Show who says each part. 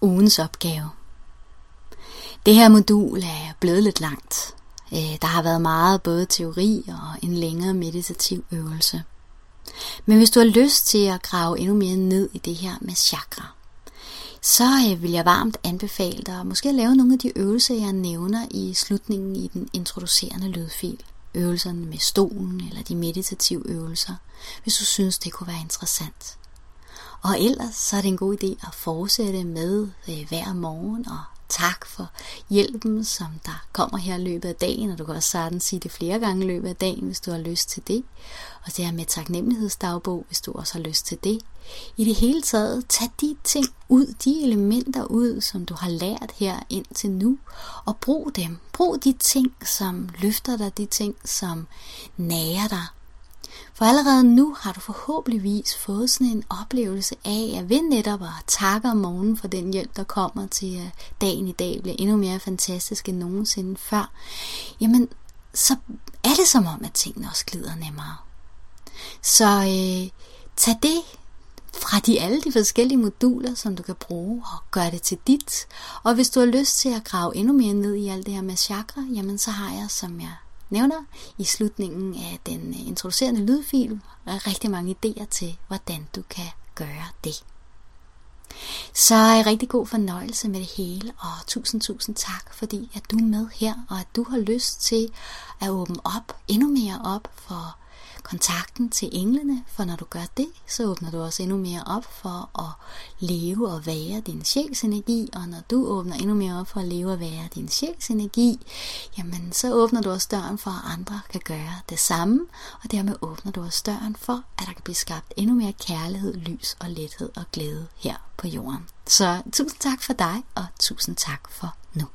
Speaker 1: ugens opgave. Det her modul er blevet lidt langt. Øh, der har været meget både teori og en længere meditativ øvelse. Men hvis du har lyst til at grave endnu mere ned i det her med chakra, så øh, vil jeg varmt anbefale dig at måske lave nogle af de øvelser, jeg nævner i slutningen i den introducerende lydfil. Øvelserne med stolen eller de meditative øvelser, hvis du synes, det kunne være interessant. Og ellers så er det en god idé at fortsætte med øh, hver morgen og tak for hjælpen, som der kommer her i løbet af dagen, og du kan også sagtens sige det flere gange i løbet af dagen, hvis du har lyst til det. Og det her med taknemmelighedsdagbog, hvis du også har lyst til det. I det hele taget, tag de ting ud, de elementer ud, som du har lært her indtil nu, og brug dem. Brug de ting, som løfter dig, de ting, som nærer dig, for allerede nu har du forhåbentligvis fået sådan en oplevelse af, at ved netop at takke om morgenen for den hjælp, der kommer til, at dagen i dag bliver endnu mere fantastisk end nogensinde før, jamen så er det som om, at tingene også glider nemmere. Så øh, tag det fra de alle de forskellige moduler, som du kan bruge, og gør det til dit. Og hvis du har lyst til at grave endnu mere ned i alt det her med chakra, jamen så har jeg, som jeg nævner i slutningen af den øh, introducerende lydfil rigtig mange idéer til, hvordan du kan gøre det. Så er rigtig god fornøjelse med det hele, og tusind, tusind tak, fordi at du er med her, og at du har lyst til at åbne op, endnu mere op for kontakten til englene, for når du gør det, så åbner du også endnu mere op for at leve og være din sjælsenergi, og når du åbner endnu mere op for at leve og være din sjælsenergi, jamen så åbner du også døren for, at andre kan gøre det samme, og dermed åbner du også døren for, at der kan blive skabt endnu mere kærlighed, lys og lethed og glæde her på jorden. Så tusind tak for dig, og tusind tak for nu.